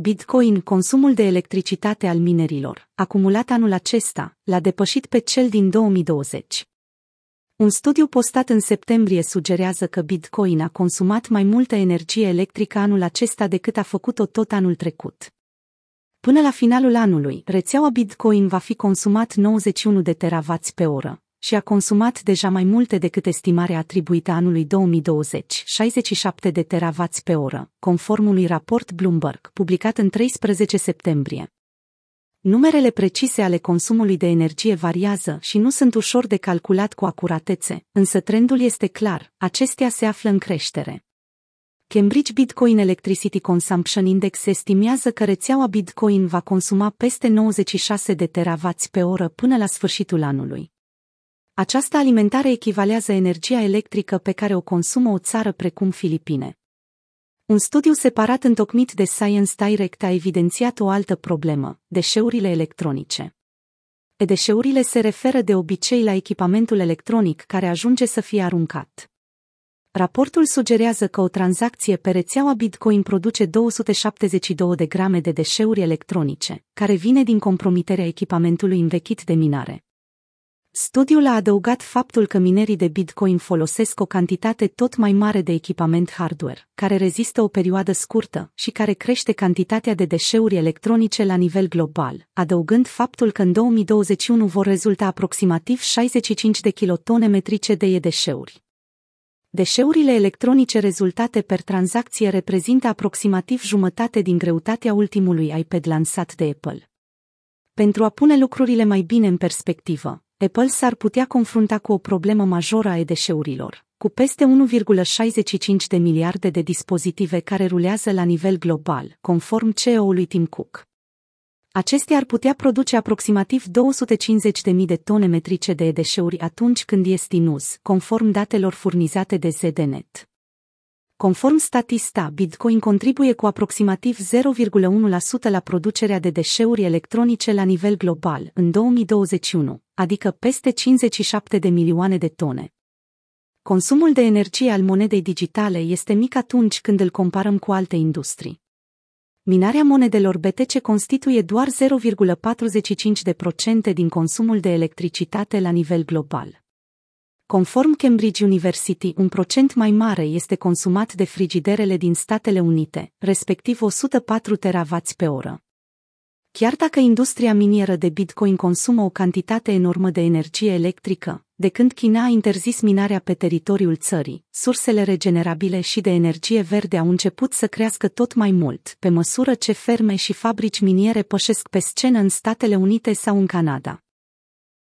Bitcoin, consumul de electricitate al minerilor, acumulat anul acesta, l-a depășit pe cel din 2020. Un studiu postat în septembrie sugerează că Bitcoin a consumat mai multă energie electrică anul acesta decât a făcut-o tot anul trecut. Până la finalul anului, rețeaua Bitcoin va fi consumat 91 de teravați pe oră, și a consumat deja mai multe decât estimarea atribuită anului 2020, 67 de teravați pe oră, conform unui raport Bloomberg, publicat în 13 septembrie. Numerele precise ale consumului de energie variază și nu sunt ușor de calculat cu acuratețe, însă trendul este clar, acestea se află în creștere. Cambridge Bitcoin Electricity Consumption Index estimează că rețeaua Bitcoin va consuma peste 96 de teravați pe oră până la sfârșitul anului. Această alimentare echivalează energia electrică pe care o consumă o țară precum Filipine. Un studiu separat întocmit de Science Direct a evidențiat o altă problemă, deșeurile electronice. E deșeurile se referă de obicei la echipamentul electronic care ajunge să fie aruncat. Raportul sugerează că o tranzacție pe rețeaua Bitcoin produce 272 de grame de deșeuri electronice, care vine din compromiterea echipamentului învechit de minare. Studiul a adăugat faptul că minerii de Bitcoin folosesc o cantitate tot mai mare de echipament hardware, care rezistă o perioadă scurtă și care crește cantitatea de deșeuri electronice la nivel global, adăugând faptul că în 2021 vor rezulta aproximativ 65 de kilotone metrice de deșeuri. Deșeurile electronice rezultate per tranzacție reprezintă aproximativ jumătate din greutatea ultimului iPad lansat de Apple. Pentru a pune lucrurile mai bine în perspectivă, Apple s-ar putea confrunta cu o problemă majoră a deșeurilor, cu peste 1,65 de miliarde de dispozitive care rulează la nivel global, conform CEO-ului Tim Cook. Acestea ar putea produce aproximativ 250.000 de tone metrice de deșeuri atunci când este în uz, conform datelor furnizate de ZDNet. Conform Statista, Bitcoin contribuie cu aproximativ 0,1% la producerea de deșeuri electronice la nivel global în 2021, adică peste 57 de milioane de tone. Consumul de energie al monedei digitale este mic atunci când îl comparăm cu alte industrii. Minarea monedelor BTC constituie doar 0,45% din consumul de electricitate la nivel global. Conform Cambridge University, un procent mai mare este consumat de frigiderele din Statele Unite, respectiv 104 teravați pe oră. Chiar dacă industria minieră de Bitcoin consumă o cantitate enormă de energie electrică, de când China a interzis minarea pe teritoriul țării, sursele regenerabile și de energie verde au început să crească tot mai mult, pe măsură ce ferme și fabrici miniere pășesc pe scenă în Statele Unite sau în Canada.